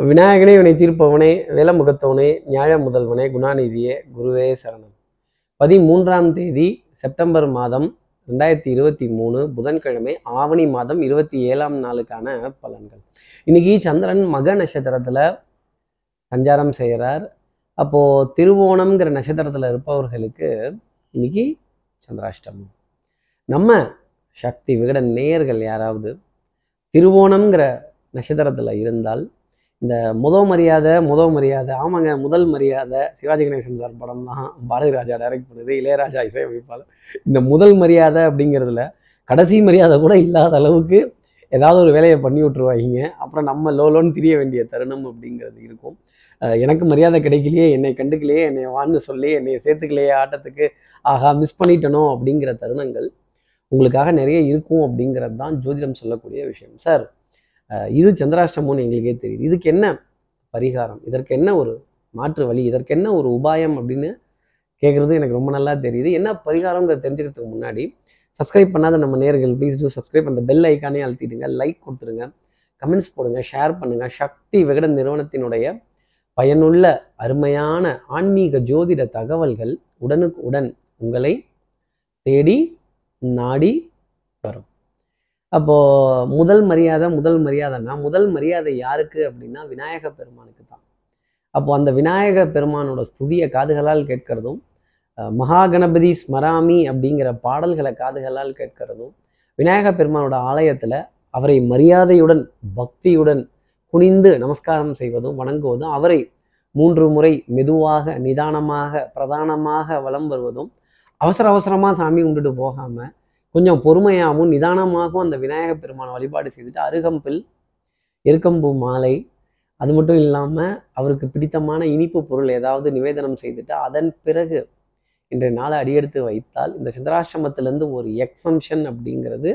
விநாயகனே வினை தீர்ப்பவனே வேலமுகத்தவனே நியாய முதல்வனே குணாநிதியே குருவே சரணம். பதிமூன்றாம் தேதி செப்டம்பர் மாதம் ரெண்டாயிரத்தி இருபத்தி மூணு புதன்கிழமை ஆவணி மாதம் இருபத்தி ஏழாம் நாளுக்கான பலன்கள். இன்னைக்கு சந்திரன் மக நட்சத்திரத்துல சஞ்சாரம் செய்கிறார். அப்போ திருவோணம்ங்கிற நட்சத்திரத்துல இருப்பவர்களுக்கு இன்னைக்கு சந்திராஷ்டமம். நம்ம சக்தி விகட நேயர்கள் யாராவது திருவோணம்ங்கிற நட்சத்திரத்துல இருந்தால் இந்த முத மரியாதை முத மரியாதை ஆமாங்க முதல் மரியாதை சிவாஜி கணேசன் சார் படம் தான். பாரதி ராஜா டைரக்ட் பண்ணுது இளையராஜா இசையமைப்பாளர். இந்த முதல் மரியாதை அப்படிங்கிறதுல கடைசி மரியாதை கூட இல்லாத அளவுக்கு ஏதாவது ஒரு வேலையை பண்ணி விட்ருவாங்க அப்புறம் நம்ம லோலோன்னு திரிய வேண்டிய தருணம் அப்படிங்கிறது இருக்கும். எனக்கு மரியாதை கிடைக்கலையே என்னை கண்டுக்கலையே என்னை வான்னு சொல்லி என்னை சேர்த்துக்கலையே ஆட்டத்துக்கு ஆகா மிஸ் பண்ணிட்டனோ அப்படிங்கிற தருணங்கள் உங்களுக்காக நிறைய இருக்கும் அப்படிங்கிறது தான் ஜோதிடம் சொல்லக்கூடிய விஷயம். சார் இது சந்திராஷ்டமம்னு எங்களுக்கே தெரியுது. இதுக்கு என்ன பரிகாரம்? இதற்கு என்ன ஒரு மாற்று வழி? இதற்கு என்ன ஒரு உபாயம் அப்படின்னு கேட்குறது எனக்கு ரொம்ப நல்லா தெரியுது. என்ன பரிகாரங்கிறத தெரிஞ்சுக்கிறதுக்கு முன்னாடி சப்ஸ்கிரைப் பண்ணாத நம்ம நேர்கள் ப்ளீஸ் டூ சப்ஸ்கிரைப் அந்த பெல் ஐக்கானே அழுத்திடுங்க லைக் கொடுத்துருங்க கமெண்ட்ஸ் போடுங்க ஷேர் பண்ணுங்க. சக்தி விகடன் நிறுவனத்தினுடைய பயனுள்ள அருமையான ஆன்மீக ஜோதிட தகவல்கள் உடனுக்கு உடன் உங்களை தேடி நாடி வரும். அப்போது முதல் மரியாதை முதல் மரியாதைன்னா முதல் மரியாதை யாருக்கு அப்படின்னா விநாயக பெருமானுக்கு தான் அப்போது அந்த விநாயக பெருமானோட ஸ்துதியை காதுகளால் கேட்கறதும் மகாகணபதி மகா கணபதி ஸ்மராமி அப்படிங்கிற பாடல்களை காதுகளால் கேட்கறதும் விநாயக பெருமானோட ஆலயத்தில் அவரை மரியாதையுடன் பக்தியுடன் குனிந்து நமஸ்காரம் செய்வதும் வணங்குவதும் அவரை மூன்று முறை மெதுவாக நிதானமாக பிரதானமாக வலம் வருவதும் அவசர அவசரமாக சாமி கும்பிட்டுட்டு போகாமல் கொஞ்சம் பொறுமையாகவும் நிதானமாகவும் அந்த விநாயகப் பெருமானை வழிபாடு செய்துட்டு அருகம்பில் எருக்கம்பூ மாலை அது மட்டும் இல்லாமல் அவருக்கு பிடித்தமான இனிப்பு பொருள் ஏதாவது நிவேதனம் செய்துட்டு அதன் பிறகு இன்றைய நாளை அடியெடுத்து வைத்தால் இந்த சந்திராசிரமத்திலேருந்து ஒரு எக்ஸம்ஷன் அப்படிங்கிறது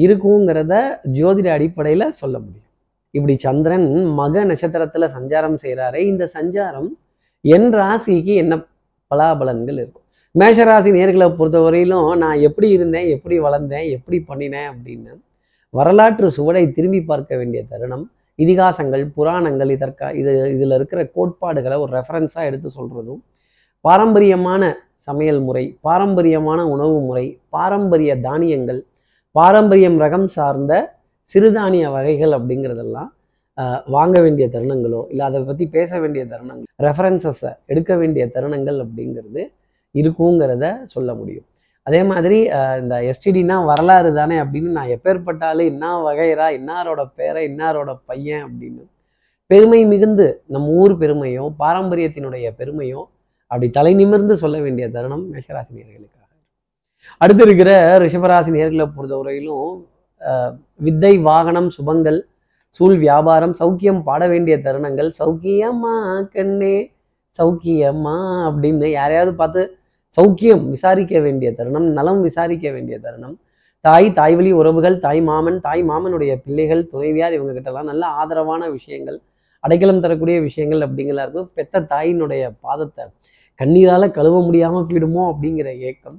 இருக்குங்கிறத ஜோதிட அடிப்படையில் சொல்ல முடியும். இப்படி சந்திரன் மக நட்சத்திரத்தில் சஞ்சாரம் செய்கிறாரே இந்த சஞ்சாரம் என் ராசிக்கு என்ன பலாபலன்கள் இருக்கும்? மேஷராசி நேர்களை பொறுத்தவரையிலும் நான் எப்படி இருந்தேன் எப்படி வளர்ந்தேன் எப்படி பண்ணினேன் அப்படின்னு வரலாற்று சுவடை திரும்பி பார்க்க வேண்டிய தருணம். இதிகாசங்கள் புராணங்கள் இதற்கா இது இதில் இருக்கிற கோட்பாடுகளை ஒரு ரெஃபரன்ஸாக எடுத்து சொல்கிறதும் பாரம்பரியமான சமையல் முறை பாரம்பரியமான உணவு முறை பாரம்பரிய தானியங்கள் பாரம்பரியம் ரகம் சார்ந்த சிறுதானிய வகைகள் அப்படிங்கிறதெல்லாம் வாங்க வேண்டிய தருணங்களோ இல்லை அதை பற்றி பேச வேண்டிய தருணங்கள் ரெஃபரன்சஸை எடுக்க வேண்டிய தருணங்கள் அப்படிங்கிறது இருக்குங்கிறத சொல்ல முடியும். அதே மாதிரி இந்த எஸ்டிடினா வரலாறு தானே அப்படின்னு நான் எப்பேற்பட்டாலும் என்ன வகைரா இன்னாரோட பேரை இன்னாரோட பையன் அப்படின்னு. பெருமை மிகுந்து நம்ம ஊர் பெருமையும் பாரம்பரியத்தினுடைய பெருமையும் அப்படி தலை நிமிர்ந்து சொல்ல வேண்டிய தருணம் மேஷராசி நேர்களுக்காக அடுத்து இருக்கிற ரிஷபராசி நேர்களை பொறுத்தவரையிலும் அஹ், வித்தை வாகனம் சுபங்கள் சூழ் வியாபாரம் சௌக்கியம் பாட வேண்டிய தருணங்கள் சௌக்கியமா கண்ணே சௌக்கியமா அப்படின்னு யாரையாவது பார்த்து சௌக்கியம் விசாரிக்க வேண்டிய தருணம் நலம் விசாரிக்க வேண்டிய தருணம். தாய் தாய் வழி உறவுகள் தாய் மாமன் தாய் மாமனுடைய பிள்ளைகள் துணைவியார் இவங்க கிட்டலாம் நல்ல ஆதரவான விஷயங்கள் அடைக்கலம் தரக்கூடிய விஷயங்கள் அப்படிங்கிறதா இருக்கும். பெத்த தாயினுடைய பாதத்தை கண்ணீரால கழுவ முடியாம போயிடுமோ அப்படிங்கிற ஏக்கம்.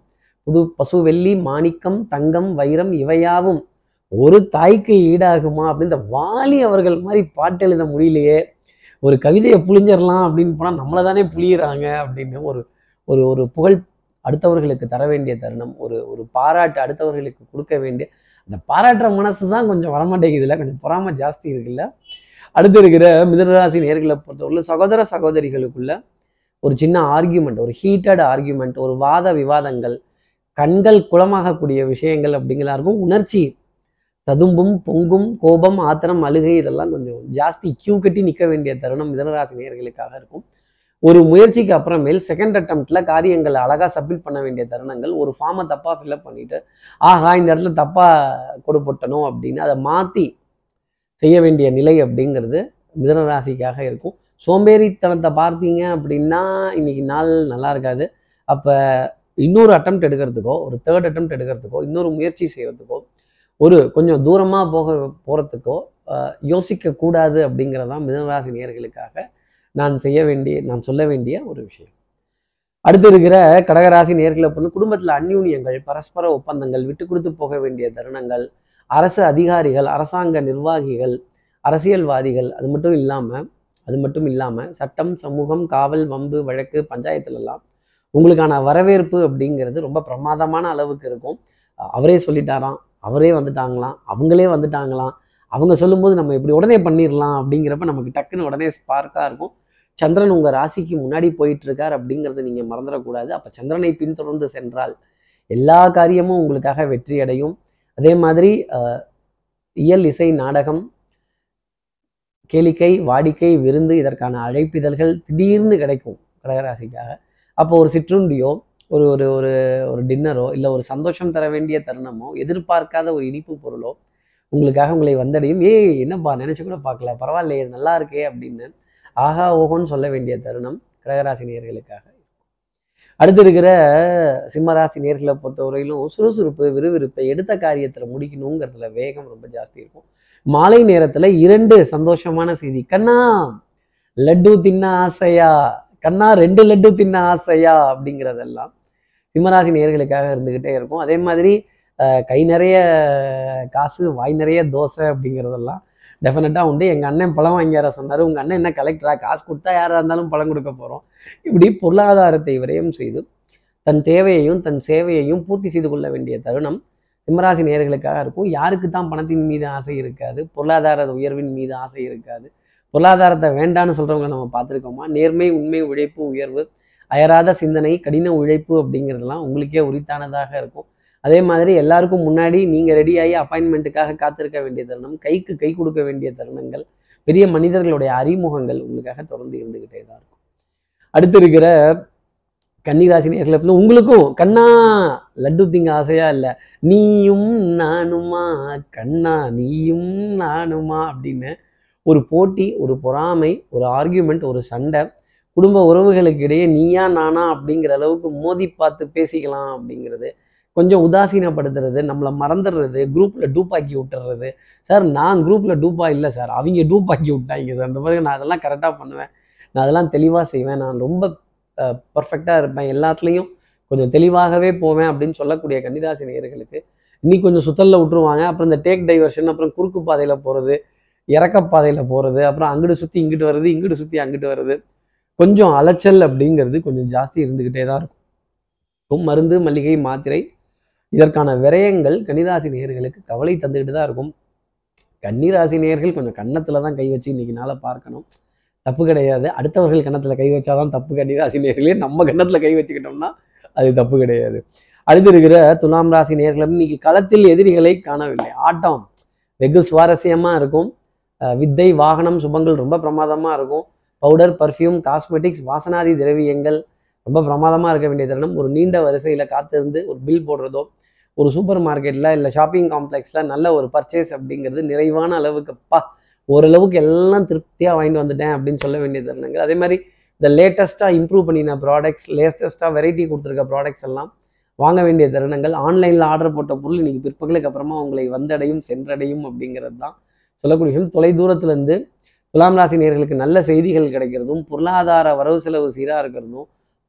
புது பசு வெள்ளி மாணிக்கம் தங்கம் வைரம் இவையாவும் ஒரு தாய்க்கு ஈடாகுமா அப்படின்னு வாலி அவர்கள் மாதிரி பாட்டு எழுத முடியலையே. ஒரு கவிதையை புழிஞ்சிடலாம் அப்படின்னு போனால் நம்மளை தானே புளியிறாங்க அப்படின்னு ஒரு ஒரு ஒரு புகழ் அடுத்தவர்களுக்கு தர வேண்டிய தருணம் ஒரு ஒரு பாராட்டு அடுத்தவர்களுக்கு கொடுக்க வேண்டிய அந்த பாராட்டுற மனசு தான் கொஞ்சம் வரமாட்டேங்குதுல கொஞ்சம் பொறாம ஜாஸ்தி இருக்குல்ல. அடுத்து இருக்கிற மிதனராசி நேர்களை பொறுத்தவரை சகோதர சகோதரிகளுக்குள்ள ஒரு சின்ன ஆர்கியூமெண்ட் ஒரு ஹீட்டட் ஆர்கியூமெண்ட் ஒரு வாத விவாதங்கள் கண்கள் குளமாகக்கூடிய விஷயங்கள் அப்படிங்களா இருக்கும். உணர்ச்சி ததும்பும் பொங்கும் கோபம் ஆத்திரம் அழுகை இதெல்லாம் கொஞ்சம் ஜாஸ்தி கியூ கட்டி நிற்க வேண்டிய தருணம் மிதனராசி நேயர்களுக்காக இருக்கும். ஒரு முயற்சிக்கு அப்புறமேல் செகண்ட் அட்டம்ப்டில் காரியங்களை அழகாக சப்மிட் பண்ண வேண்டிய தருணங்கள் ஒரு ஃபார்மை தப்பாக ஃபில்அப் பண்ணிட்டு ஆஹா இந்த இடத்துல தப்பாக கொடுப்பட்டணும் அப்படின்னு அதை மாற்றி செய்ய வேண்டிய நிலை அப்படிங்கிறது மிதனராசிக்காக இருக்கும். சோம்பேறித்தனத்தை பார்த்தீங்க அப்படின்னா இன்னைக்கு நாள் நல்லா இருக்காது. அப்போ இன்னொரு அட்டம் எடுக்கிறதுக்கோ ஒரு தேர்ட் அட்டம் எடுக்கிறதுக்கோ இன்னொரு முயற்சி செய்கிறதுக்கோ ஒரு கொஞ்சம் தூரமாக போக போகிறதுக்கோ யோசிக்கக்கூடாது அப்படிங்கிறதான் மிதனராசி நேர்களுக்காக நான் செய்ய வேண்டிய நான் சொல்ல வேண்டிய ஒரு விஷயம். அடுத்து இருக்கிற கடகராசி நேர்களை பொண்ணு குடும்பத்தில் அந்யூன்யங்கள் பரஸ்பர ஒப்பந்தங்கள் விட்டு கொடுத்து போக வேண்டிய தருணங்கள் அரசு அதிகாரிகள் அரசாங்க நிர்வாகிகள் அரசியல்வாதிகள் அது மட்டும் இல்லாமல் அது மட்டும் இல்லாமல் சட்டம் சமூகம் காவல் வம்பு வழக்கு பஞ்சாயத்துலலாம் உங்களுக்கான வரவேற்பு அப்படிங்கிறது ரொம்ப பிரமாதமான அளவுக்கு இருக்கும். அவரே சொல்லிட்டாராம் அவரே வந்துட்டாங்களாம் அவங்களே வந்துட்டாங்களாம். அவங்க சொல்லும்போது நம்ம இப்படி உடனே பண்ணிடலாம் அப்படிங்கிறப்ப நமக்கு டக்குன்னு உடனே ஸ்பார்க்காக இருக்கும். சந்திரன் உங்கள் ராசிக்கு முன்னாடி போயிட்டு இருக்கார் அப்படிங்கிறத நீங்கள் மறந்துடக்கூடாது. அப்போ சந்திரனை பின்தொடர்ந்து சென்றால் எல்லா காரியமும் உங்களுக்காக வெற்றி அடையும் அதே மாதிரி இயல் இசை நாடகம் கேளிக்கை வாடிக்கை விருந்து இதற்கான அழைப்பிதழ்கள் திடீர்னு கிடைக்கும் கடகராசிக்காக. அப்போ ஒரு சிற்றுண்டியோ ஒரு ஒரு ஒரு ஒரு டின்னரோ இல்லை ஒரு சந்தோஷம் தர வேண்டிய தருணமோ எதிர்பார்க்காத ஒரு இனிப்பு பொருளோ உங்களுக்காக உங்களை வந்தடையும். ஏய் என்னப்பா நினச்சி கூட பார்க்கல. பரவாயில்லையே நல்லா இருக்கே அப்படின்னு ஆஹா ஓஹோன்னு சொல்ல வேண்டிய தருணம் கடகராசி நேர்களுக்காக அடுத்து இருக்கிற சிம்மராசி நேர்களை பொறுத்தவரையிலும் சுறுசுறுப்பு விறுவிறுப்பை எடுத்த காரியத்தில் முடிக்கணுங்கிறதுல வேகம் ரொம்ப ஜாஸ்தி இருக்கும். மாலை நேரத்தில் இரண்டு சந்தோஷமான செய்தி. கண்ணா லட்டு தின்ன ஆசையா? கண்ணா ரெண்டு லட்டு தின்ன ஆசையா? அப்படிங்கிறதெல்லாம் சிம்மராசி நேர்களுக்காக இருந்துக்கிட்டே இருக்கும். அதே மாதிரி கை நிறைய காசு வாய் நிறைய தோசை அப்படிங்கிறதெல்லாம் டெஃபினட்டாக உண்டு. எங்கள் அண்ணன் பழம் வாங்கியார சொன்னார். உங்கள் அண்ணன் என்ன கலெக்டராக காசு கொடுத்தா யாராக இருந்தாலும் பழம் கொடுக்க போகிறோம் இப்படி பொருளாதாரத்தை விரயம் செய்து தன் தேவையையும் தன் சேவையையும் பூர்த்தி செய்து கொள்ள வேண்டிய தருணம் சிம்மராசி நேயர்களுக்காக இருக்கும். யாருக்கு தான் பணத்தின் மீது ஆசை இருக்காது? பொருளாதார உயர்வின் மீது ஆசை இருக்காது? பொருளாதாரத்தை வேண்டான்னு சொல்கிறவங்க நம்ம பார்த்துருக்கோமா? நேர்மை உண்மை உழைப்பு உயர்வு அயராத சிந்தனை கடின உழைப்பு அப்படிங்கிறதுலாம் உங்களுக்கே உரித்தானதாக இருக்கும். அதே மாதிரி எல்லாருக்கும் முன்னாடி நீங்கள் ரெடியாகி அப்பாயின்மெண்ட்டுக்காக காத்திருக்க வேண்டிய தருணம் கைக்கு கை கொடுக்க வேண்டிய தருணங்கள் பெரிய மனிதர்களுடைய அறிமுகங்கள் உங்களுக்காக தொடர்ந்து இருந்துக்கிட்டே தான் இருக்கும். அடுத்து இருக்கிற கன்னிராசி நேர்களை உங்களுக்கும் கண்ணா லட்டு திங்க ஆசையா இல்லை? நீயும் நானுமா? கண்ணா நீயும் நானுமா? அப்படின்னு ஒரு போட்டி ஒரு பொறாமை ஒரு ஆர்கியூமெண்ட் ஒரு சண்டை குடும்ப உறவுகளுக்கு இடையே நீயா நானா அப்படிங்கிற அளவுக்கு மோதி பார்த்து பேசிக்கலாம் அப்படிங்கிறது கொஞ்சம் உதாசீனப்படுத்துறது நம்மளை மறந்துடுறது குரூப்பில் டூப்பாக்கி விட்டுறது சார் நான் குரூப்பில் டூப்பா இல்லை சார் அவங்க டூப்பாக்கி விட்டாங்க சார் அந்த மாதிரி நான் அதெல்லாம் கரெக்டாக பண்ணுவேன். நான் அதெல்லாம் தெளிவாக செய்வேன். நான் ரொம்ப பர்ஃபெக்டாக இருப்பேன். எல்லாத்துலேயும் கொஞ்சம் தெளிவாகவே போவேன் அப்படின்னு சொல்லக்கூடிய கன்னிராசி நேயர்களுக்கு இன்னி கொஞ்சம் சுத்தலில் விட்டுருவாங்க. அப்புறம் இந்த டேக் டைவர்ஷன் அப்புறம் குறுக்கு பாதையில் போகிறது இறக்க பாதையில் போகிறது அப்புறம் அங்கிட்டு சுற்றி இங்கிட்டு வருது இங்கிட்டு சுற்றி அங்கிட்டு வருது. கொஞ்சம் அலைச்சல் அப்படிங்கிறது கொஞ்சம் ஜாஸ்தி இருந்துக்கிட்டே தான் இருக்கும். மருந்து மல்லிகை மாத்திரை இதற்கான விரயங்கள் கன்னிராசி நேர்களுக்கு கவலை தந்துக்கிட்டு தான் இருக்கும். கன்னிராசி நேர்கள் கொஞ்சம் கன்னத்தில் தான் கை வச்சு இன்னைக்கு நாளை பார்க்கணும். தப்பு கிடையாது. அடுத்தவர்கள் கன்னத்தில் கை வச்சாதான் தப்பு. கன்னிராசி நேர்களே நம்ம கன்னத்தில் கை வச்சுக்கிட்டோம்னா அது தப்பு கிடையாது. அடுத்து இருக்கிற துலாம் ராசி நேர்களும் இன்னைக்கு களத்தில் எதிரிகளை காணவில்லை. ஆட்டம். வெகு சுவாரஸ்யமாக இருக்கும். வித்தை வாகனம் சுபங்கள் ரொம்ப பிரமாதமாக இருக்கும். பவுடர் பர்ஃப்யூம் காஸ்மெட்டிக்ஸ் வாசனாதி திரவியங்கள் ரொம்ப பிரமாதமாக இருக்க வேண்டிய தருணம். ஒரு நீண்ட வரிசையில் காத்திருந்து ஒரு பில் போடுறதோ ஒரு சூப்பர் மார்க்கெட்டில் இல்லை ஷாப்பிங் காம்ப்ளெக்ஸில் நல்ல ஒரு பர்ச்சேஸ் அப்படிங்கிறது நிறைவான அளவுக்கு பா ஓரளவுக்கு எல்லாம் திருப்தியாக வாங்கிட்டு வந்துட்டேன் அப்படின்னு சொல்ல வேண்டிய தருணங்கள். அதே மாதிரி இந்த லேட்டஸ்ட்டாக இம்ப்ரூவ் பண்ணின ப்ராடக்ட்ஸ் லேட்டஸ்ட்டாக வெரைட்டி கொடுத்துருக்க ப்ராடக்ட்ஸ் எல்லாம் வாங்க வேண்டிய தருணங்கள். ஆன்லைனில் ஆர்டர் போட்ட பொருள் இன்றைக்கி பிற்பகலுக்கு அப்புறமா உங்களை வந்தடையும் சென்றடையும் அப்படிங்கிறது தான் சொல்லக்கூடிய விஷயம். தொலை தூரத்துலேருந்து துலாம் ராசி நேர்களுக்கு நல்ல செய்திகள் கிடைக்கிறதும் பொருளாதார வரவு செலவு சீராக இருக்கிறதும்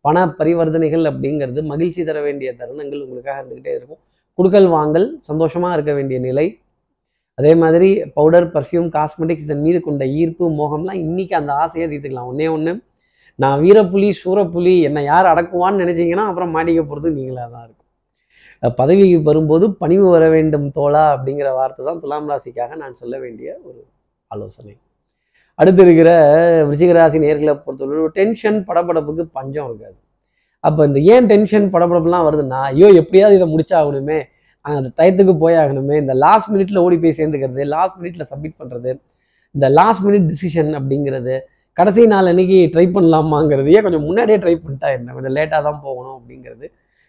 பண பரிவர்த்தனைகள் அப்படிங்கிறது மகிழ்ச்சி தர வேண்டிய தருணங்கள் உங்களுக்காக இருந்துக்கிட்டே இருக்கும். குடுக்கல் வாங்கல் சந்தோஷமாக இருக்க வேண்டிய நிலை. அதே மாதிரி பவுடர் பர்ஃப்யூம் காஸ்மெட்டிக்ஸ் இதன் மீது கொண்ட ஈர்ப்பு மோகம்லாம் இன்னைக்கு அந்த ஆசையை தீர்த்துக்கலாம். ஒன்றே ஒன்று நான் வீரப்புலி சூரப்புலி என்னை யார் அடக்குவான்னு நினச்சிங்கன்னா அப்புறம் மாட்டிக்க போகிறது நீங்களாக தான் இருக்கும். பதவிக்கு வரும்போது பணிவு வர வேண்டும் தோழா அப்படிங்கிற வார்த்தை தான் துலாம் ராசிக்காக நான் சொல்ல வேண்டிய ஒரு ஆலோசனை. அடுத்து இருக்கிற விருச்சிகராசி நேர்களை பொறுத்தவரை ஒரு டென்ஷன் படபடப்புக்கு பஞ்சம் இருக்காது. அப்போ இந்த ஏன் டென்ஷன் படப்படப்புலாம் வருதுன்னா ஐயோ எப்படியாவது இதை முடிச்சாகணுமே அந்த டயத்துக்கு போயாகணுமே இந்த லாஸ்ட் மினிட்ல ஓடி போய் சேர்ந்துக்கிறது லாஸ்ட் மினிட்ல சப்மிட் பண்ணுறது இந்த லாஸ்ட் மினிட் டிசிஷன் அப்படிங்கிறது கடைசி நாள் அன்னைக்கு ட்ரை பண்ணலாமாங்கிறது ஏன் கொஞ்சம் முன்னாடியே ட்ரை பண்ணிட்டா என்ன? கொஞ்சம் லேட்டாக தான் போகணும் அப்படிங்கிறது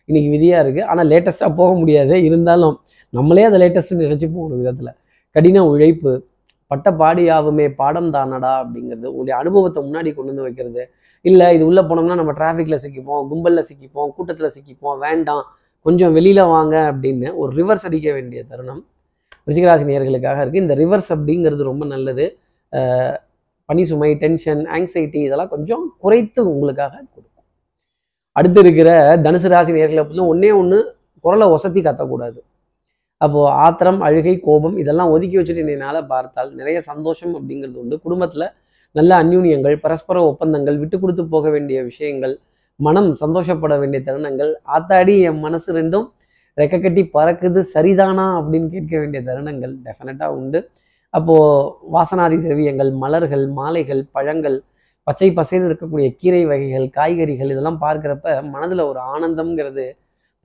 இன்னைக்கு விதியாக இருக்குது ஆனால் லேட்டஸ்ட்டாக போக முடியாது. இருந்தாலும் நம்மளே அதை லேட்டஸ்ட்டுன்னு நினச்சி போகணும் விதத்தில். கடின உழைப்பு பட்ட பாடியாவுமே பாடம் தானடா அப்படிங்கிறது உங்களுடைய அனுபவத்தை முன்னாடி கொண்டு வந்து வைக்கிறது. இல்லை இது உள்ளே போனோம்னா நம்ம டிராஃபிக்கில் சிக்கிப்போம் கும்பலில் சிக்கிப்போம் கூட்டத்தில் சிக்கிப்போம் வேண்டாம் கொஞ்சம் வெளியில் வாங்க அப்படின்னு ஒரு ரிவர்ஸ் அடிக்க வேண்டிய தருணம் ரிஷிகராசி நேர்களுக்காக இருக்குது இந்த ரிவர்ஸ் அப்படிங்கிறது ரொம்ப நல்லது. பனி சுமை டென்ஷன் ஆங்ஸைட்டி இதெல்லாம் கொஞ்சம் குறைத்து உங்களுக்காக கொடுக்கும். அடுத்து இருக்கிற தனுசு ராசி நேர்களை பற்றி ஒன்றே ஒன்று குரலை ஒசத்தி கத்தக்கூடாது அப்போது ஆத்திரம் அழுகை கோபம் இதெல்லாம் ஒதுக்கி வச்சுட்டு என்னால் பார்த்தால் நிறைய சந்தோஷம் அப்படிங்கிறது உண்டு. குடும்பத்தில் நல்ல அந்யூன்யங்கள் பரஸ்பர ஒப்பந்தங்கள் விட்டு கொடுத்து போக வேண்டிய விஷயங்கள் மனம் சந்தோஷப்பட வேண்டிய தருணங்கள் ஆத்தாடி என் மனசு ரெண்டும் ரெக்க கட்டி பறக்குது சரிதானா அப்படின்னு கேட்க வேண்டிய தருணங்கள் டெஃபினட்டாக உண்டு. அப்போது வாசனாதி திரவியங்கள் மலர்கள் மாலைகள் பழங்கள் பச்சை பசைன்னு இருக்கக்கூடிய கீரை வகைகள் காய்கறிகள் இதெல்லாம் பார்க்குறப்ப மனதில் ஒரு ஆனந்தம்ங்கிறது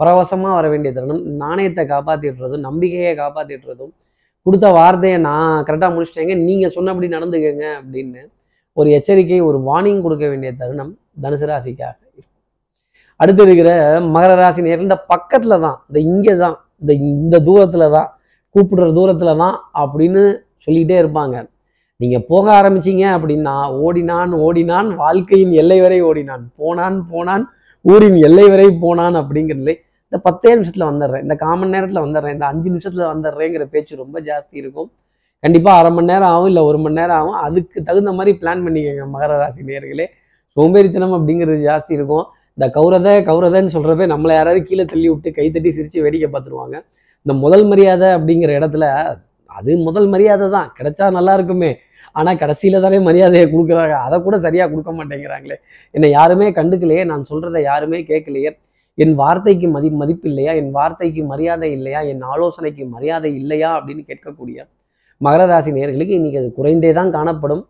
பரவசமாக வர வேண்டிய தருணம். நாணயத்தை காப்பாற்றிடுறதும் நம்பிக்கையை காப்பாற்றிடுறதும் கொடுத்த வார்த்தையை நான் கரெக்டாக முடிச்சிட்டேங்க. நீங்கள் சொன்னபடி நடந்துக்கங்க அப்படின்னு ஒரு எச்சரிக்கை ஒரு வார்னிங் கொடுக்க வேண்டிய தருணம் தனுசு ராசிக்காக அடுத்து இருக்கிற மகர ராசி நேரம் இந்த பக்கத்தில் தான் இந்த இங்கே தான் இந்த இந்த தூரத்தில் தான் கூப்பிடுற தூரத்தில் தான் அப்படின்னு சொல்லிகிட்டே இருப்பாங்க. நீங்கள் போக ஆரம்பிச்சீங்க அப்படின்னா ஓடினான் ஓடினான் வாழ்க்கையின் எல்லை வரை ஓடினான். போனான் போனான் ஊரின் எல்லை வரை போனான் அப்படிங்கிறதுலே இந்த பத்தே நிமிஷத்தில் வந்துடுறேன். இந்த காமன் நேரத்தில் வந்துடுறேன். இந்த அஞ்சு நிமிஷத்தில் வந்துடுறேங்கிற பேச்சு ரொம்ப ஜாஸ்தி இருக்கும். கண்டிப்பாக அரை மணி நேரம் ஆகும் இல்லை ஒரு மணி நேரம் ஆகும். அதுக்கு தகுந்த மாதிரி பிளான் பண்ணிக்கோங்க மகர ராசி நேர்களே சோம்பேறித்தனம் அப்படிங்கிறது ஜாஸ்தி இருக்கும். இந்த கௌரத கௌரதன்னு சொல்கிறப்ப நம்மளை யாராவது கீழே தள்ளி விட்டு கைத்தட்டி சிரித்து வேடிக்கை பார்த்துருவாங்க. இந்த முதல் மரியாதை அப்படிங்கிற இடத்துல அது முதல் மரியாதை தான் கிடைச்சா நல்லா இருக்குமே. ஆனால் கடைசியில் தானே மரியாதையை கொடுக்குறாங்க. அதை கூட சரியாக கொடுக்க மாட்டேங்கிறாங்களே. என்னை யாருமே கண்டுக்கலையே. நான் சொல்கிறத யாருமே கேட்கலையே. என் வார்த்தைக்கு மதி மதிப்பு இல்லையா? என் வார்த்தைக்கு மரியாதை இல்லையா? என் ஆலோசனைக்கு மரியாதை இல்லையா? அப்படின்னு கேட்கக்கூடிய மகர ராசி நேர்களுக்கு இன்னைக்கு அது குறைந்தே தான் காணப்படும்.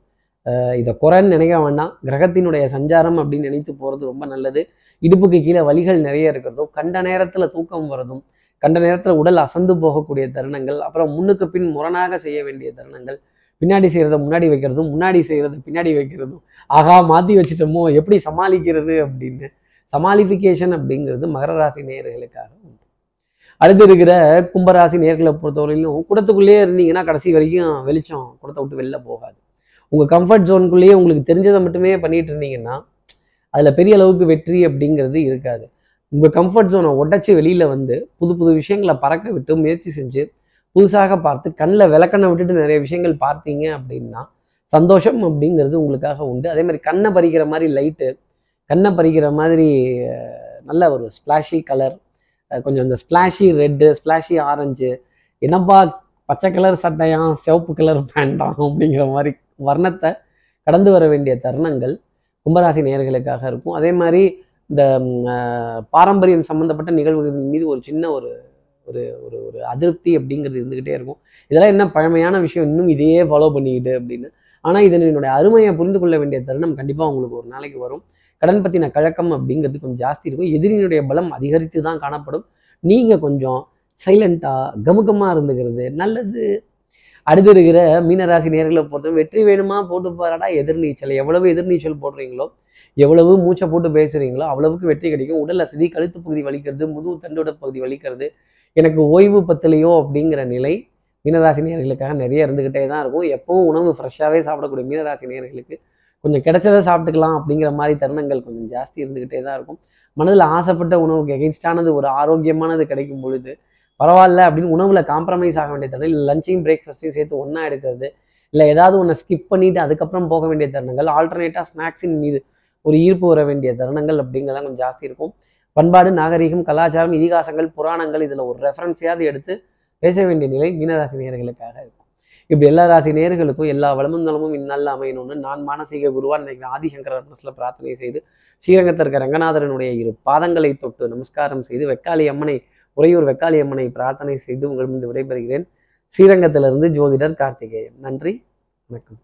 இதை குறைன்னு நினைக்க வேண்டாம். கிரகத்தினுடைய சஞ்சாரம் அப்படின்னு நினைத்து போகிறது ரொம்ப நல்லது. இடுப்புக்கு கீழே வழிகள் நிறைய இருக்கிறதும் கண்ட நேரத்தில் தூக்கம் வரதும் கண்ட நேரத்தில் உடல் அசந்து போகக்கூடிய தருணங்கள் அப்புறம் முன்னுக்கு பின் முரணாக செய்ய வேண்டிய தருணங்கள் பின்னாடி செய்கிறத முன்னாடி வைக்கிறதும் முன்னாடி செய்கிறத பின்னாடி வைக்கிறதும். ஆகா மாற்றி வச்சுட்டோமோ எப்படி சமாளிக்கிறது அப்படின்னு. சமாளிஃபிகேஷன் அப்படிங்கிறது மகர ராசி நேயர்களுக்காக உண்டு. அடுத்து இருக்கிற கும்பராசி நேர்களை பொறுத்தவரையிலும் குடத்துக்குள்ளேயே இருந்தீங்கன்னா கடைசி வரைக்கும் வெளிச்சம் குடத்தை விட்டு வெளில போகாது. உங்கள் கம்ஃபர்ட் ஜோனுக்குள்ளேயே உங்களுக்கு தெரிஞ்சதை மட்டுமே பண்ணிட்டு இருந்தீங்கன்னா அதில் பெரிய அளவுக்கு வெற்றி அப்படிங்கிறது இருக்காது. உங்கள் கம்ஃபர்ட் ஜோனை உடச்சி வெளியில் வந்து புது புது விஷயங்களை பறக்க விட்டு முயற்சி செஞ்சு புதுசாக பார்த்து கண்ணில் விளக்கண்ணை விட்டுட்டு நிறைய விஷயங்கள் பார்த்தீங்க அப்படின்னா சந்தோஷம் அப்படிங்கிறது உங்களுக்காக உண்டு. அதே மாதிரி கண்ணை பறிக்கிற மாதிரி லைட்டு கண்ணை பறிக்கிற மாதிரி நல்ல ஒரு ஸ்ப்ளாஷி கலர் கொஞ்சம் இந்த ஸ்ப்ளாஷி ரெட்டு ஸ்ப்ளாஷி ஆரஞ்சு என்னப்பா பச்சை கலர் சட்டையாம் சிவப்பு கலர் பேண்டாம் அப்படிங்கிற மாதிரி வர்ணத்தை கடந்து வர வேண்டிய தருணங்கள் கும்பராசி நேயர்களுக்காக இருக்கும். அதே மாதிரி இந்த பாரம்பரியம் சம்மந்தப்பட்ட நிகழ்வுகள் மீது ஒரு சின்ன ஒரு ஒரு ஒரு ஒரு அதிருப்தி அப்படிங்கிறது இருந்துக்கிட்டே இருக்கும். இதெல்லாம் என்ன பழமையான விஷயம்? இன்னும் இதையே ஃபாலோ பண்ணிக்கிட்டு அப்படின்னு. ஆனால் இதனுடைய அருமையை புரிந்து கொள்ள வேண்டிய தருணம் கண்டிப்பாக உங்களுக்கு ஒரு நாளைக்கு வரும். கடன் பற்றின கழக்கம் அப்படிங்கிறது கொஞ்சம் ஜாஸ்தி இருக்கும். எதிரியினுடைய பலம் அதிகரித்து தான் காணப்படும். நீங்கள் கொஞ்சம் சைலண்ட்டாக கமுகமாக இருந்துக்கிறது நல்லது. அடுத்து இருக்கிற மீனராசி நேர்களை பொறுத்தவரை வெற்றி வேணுமா? போட்டு பாராடா எதிர்நீச்சல். எவ்வளவு எதிர்நீச்சல் போடுறீங்களோ எவ்வளவு மூச்சை போட்டு பேசுறீங்களோ அவ்வளவுக்கு வெற்றி கிடைக்கும். உடல் அசதி கழுத்து பகுதி வலிக்கிறது முதுகு தண்டோட பகுதி வலிக்கிறது எனக்கு ஓய்வு பத்தலையோ அப்படிங்கிற நிலை மீனராசி நேர்களுக்காக நிறைய இருந்துக்கிட்டே தான் இருக்கும். எப்பவும் உணவு ஃப்ரெஷ்ஷாகவே சாப்பிடக்கூடிய மீனராசி நேர்களுக்கு கொஞ்சம் கிடைச்சதை சாப்பிட்டுக்கலாம் அப்படிங்கிற மாதிரி தருணங்கள் கொஞ்சம் ஜாஸ்தி இருந்துக்கிட்டே தான் இருக்கும். மனதில் ஆசைப்பட்ட உணவுக்கு எகென்ஸ்டானது ஒரு ஆரோக்கியமானது கிடைக்கும் பொழுது பரவாயில்ல அப்படின்னு உணவில் காம்ப்ரமைஸ் ஆக வேண்டிய தருணம் இல்லை லஞ்சையும் பிரேக்ஃபாஸ்ட்டையும் சேர்த்து ஒன்றா எடுக்கிறது இல்லை ஏதாவது ஒன்று ஸ்கிப் பண்ணிவிட்டு அதுக்கப்புறம் போக வேண்டிய தருணங்கள் ஆல்டர்னேட்டாக ஸ்நாக்ஸின் மீது ஒரு ஈர்ப்பு வர வேண்டிய தருணங்கள் அப்படிங்கிறதெல்லாம் கொஞ்சம் ஜாஸ்தி இருக்கும். பண்பாடு நாகரிகம் கலாச்சாரம் இதிகாசங்கள் புராணங்கள் இதில் ஒரு ரெஃபரன்ஸையாவது எடுத்து பேச வேண்டிய நிலை மீனராசி நேர்களுக்காக இருக்கும். இப்படி எல்லா ராசி நேயர்களுக்கும் எல்லா வளமும் நலமும் இந்நாளில் அமையணும்னு நான் மானசீக குருவான் நினைக்கிறேன் ஆதிசங்கர மனசில் பிரார்த்தனை செய்து ஸ்ரீரங்கத்தில் இருக்க ரங்கநாதரனுடைய இரு பாதங்களை தொட்டு நமஸ்காரம் செய்து வெக்காளி அம்மனை உறையூர் வெக்காளி அம்மனை பிரார்த்தனை செய்து உங்கள் முன்பு விடைபெறுகிறேன். ஸ்ரீரங்கத்திலிருந்து ஜோதிடர் கார்த்திகேயன். நன்றி வணக்கம்.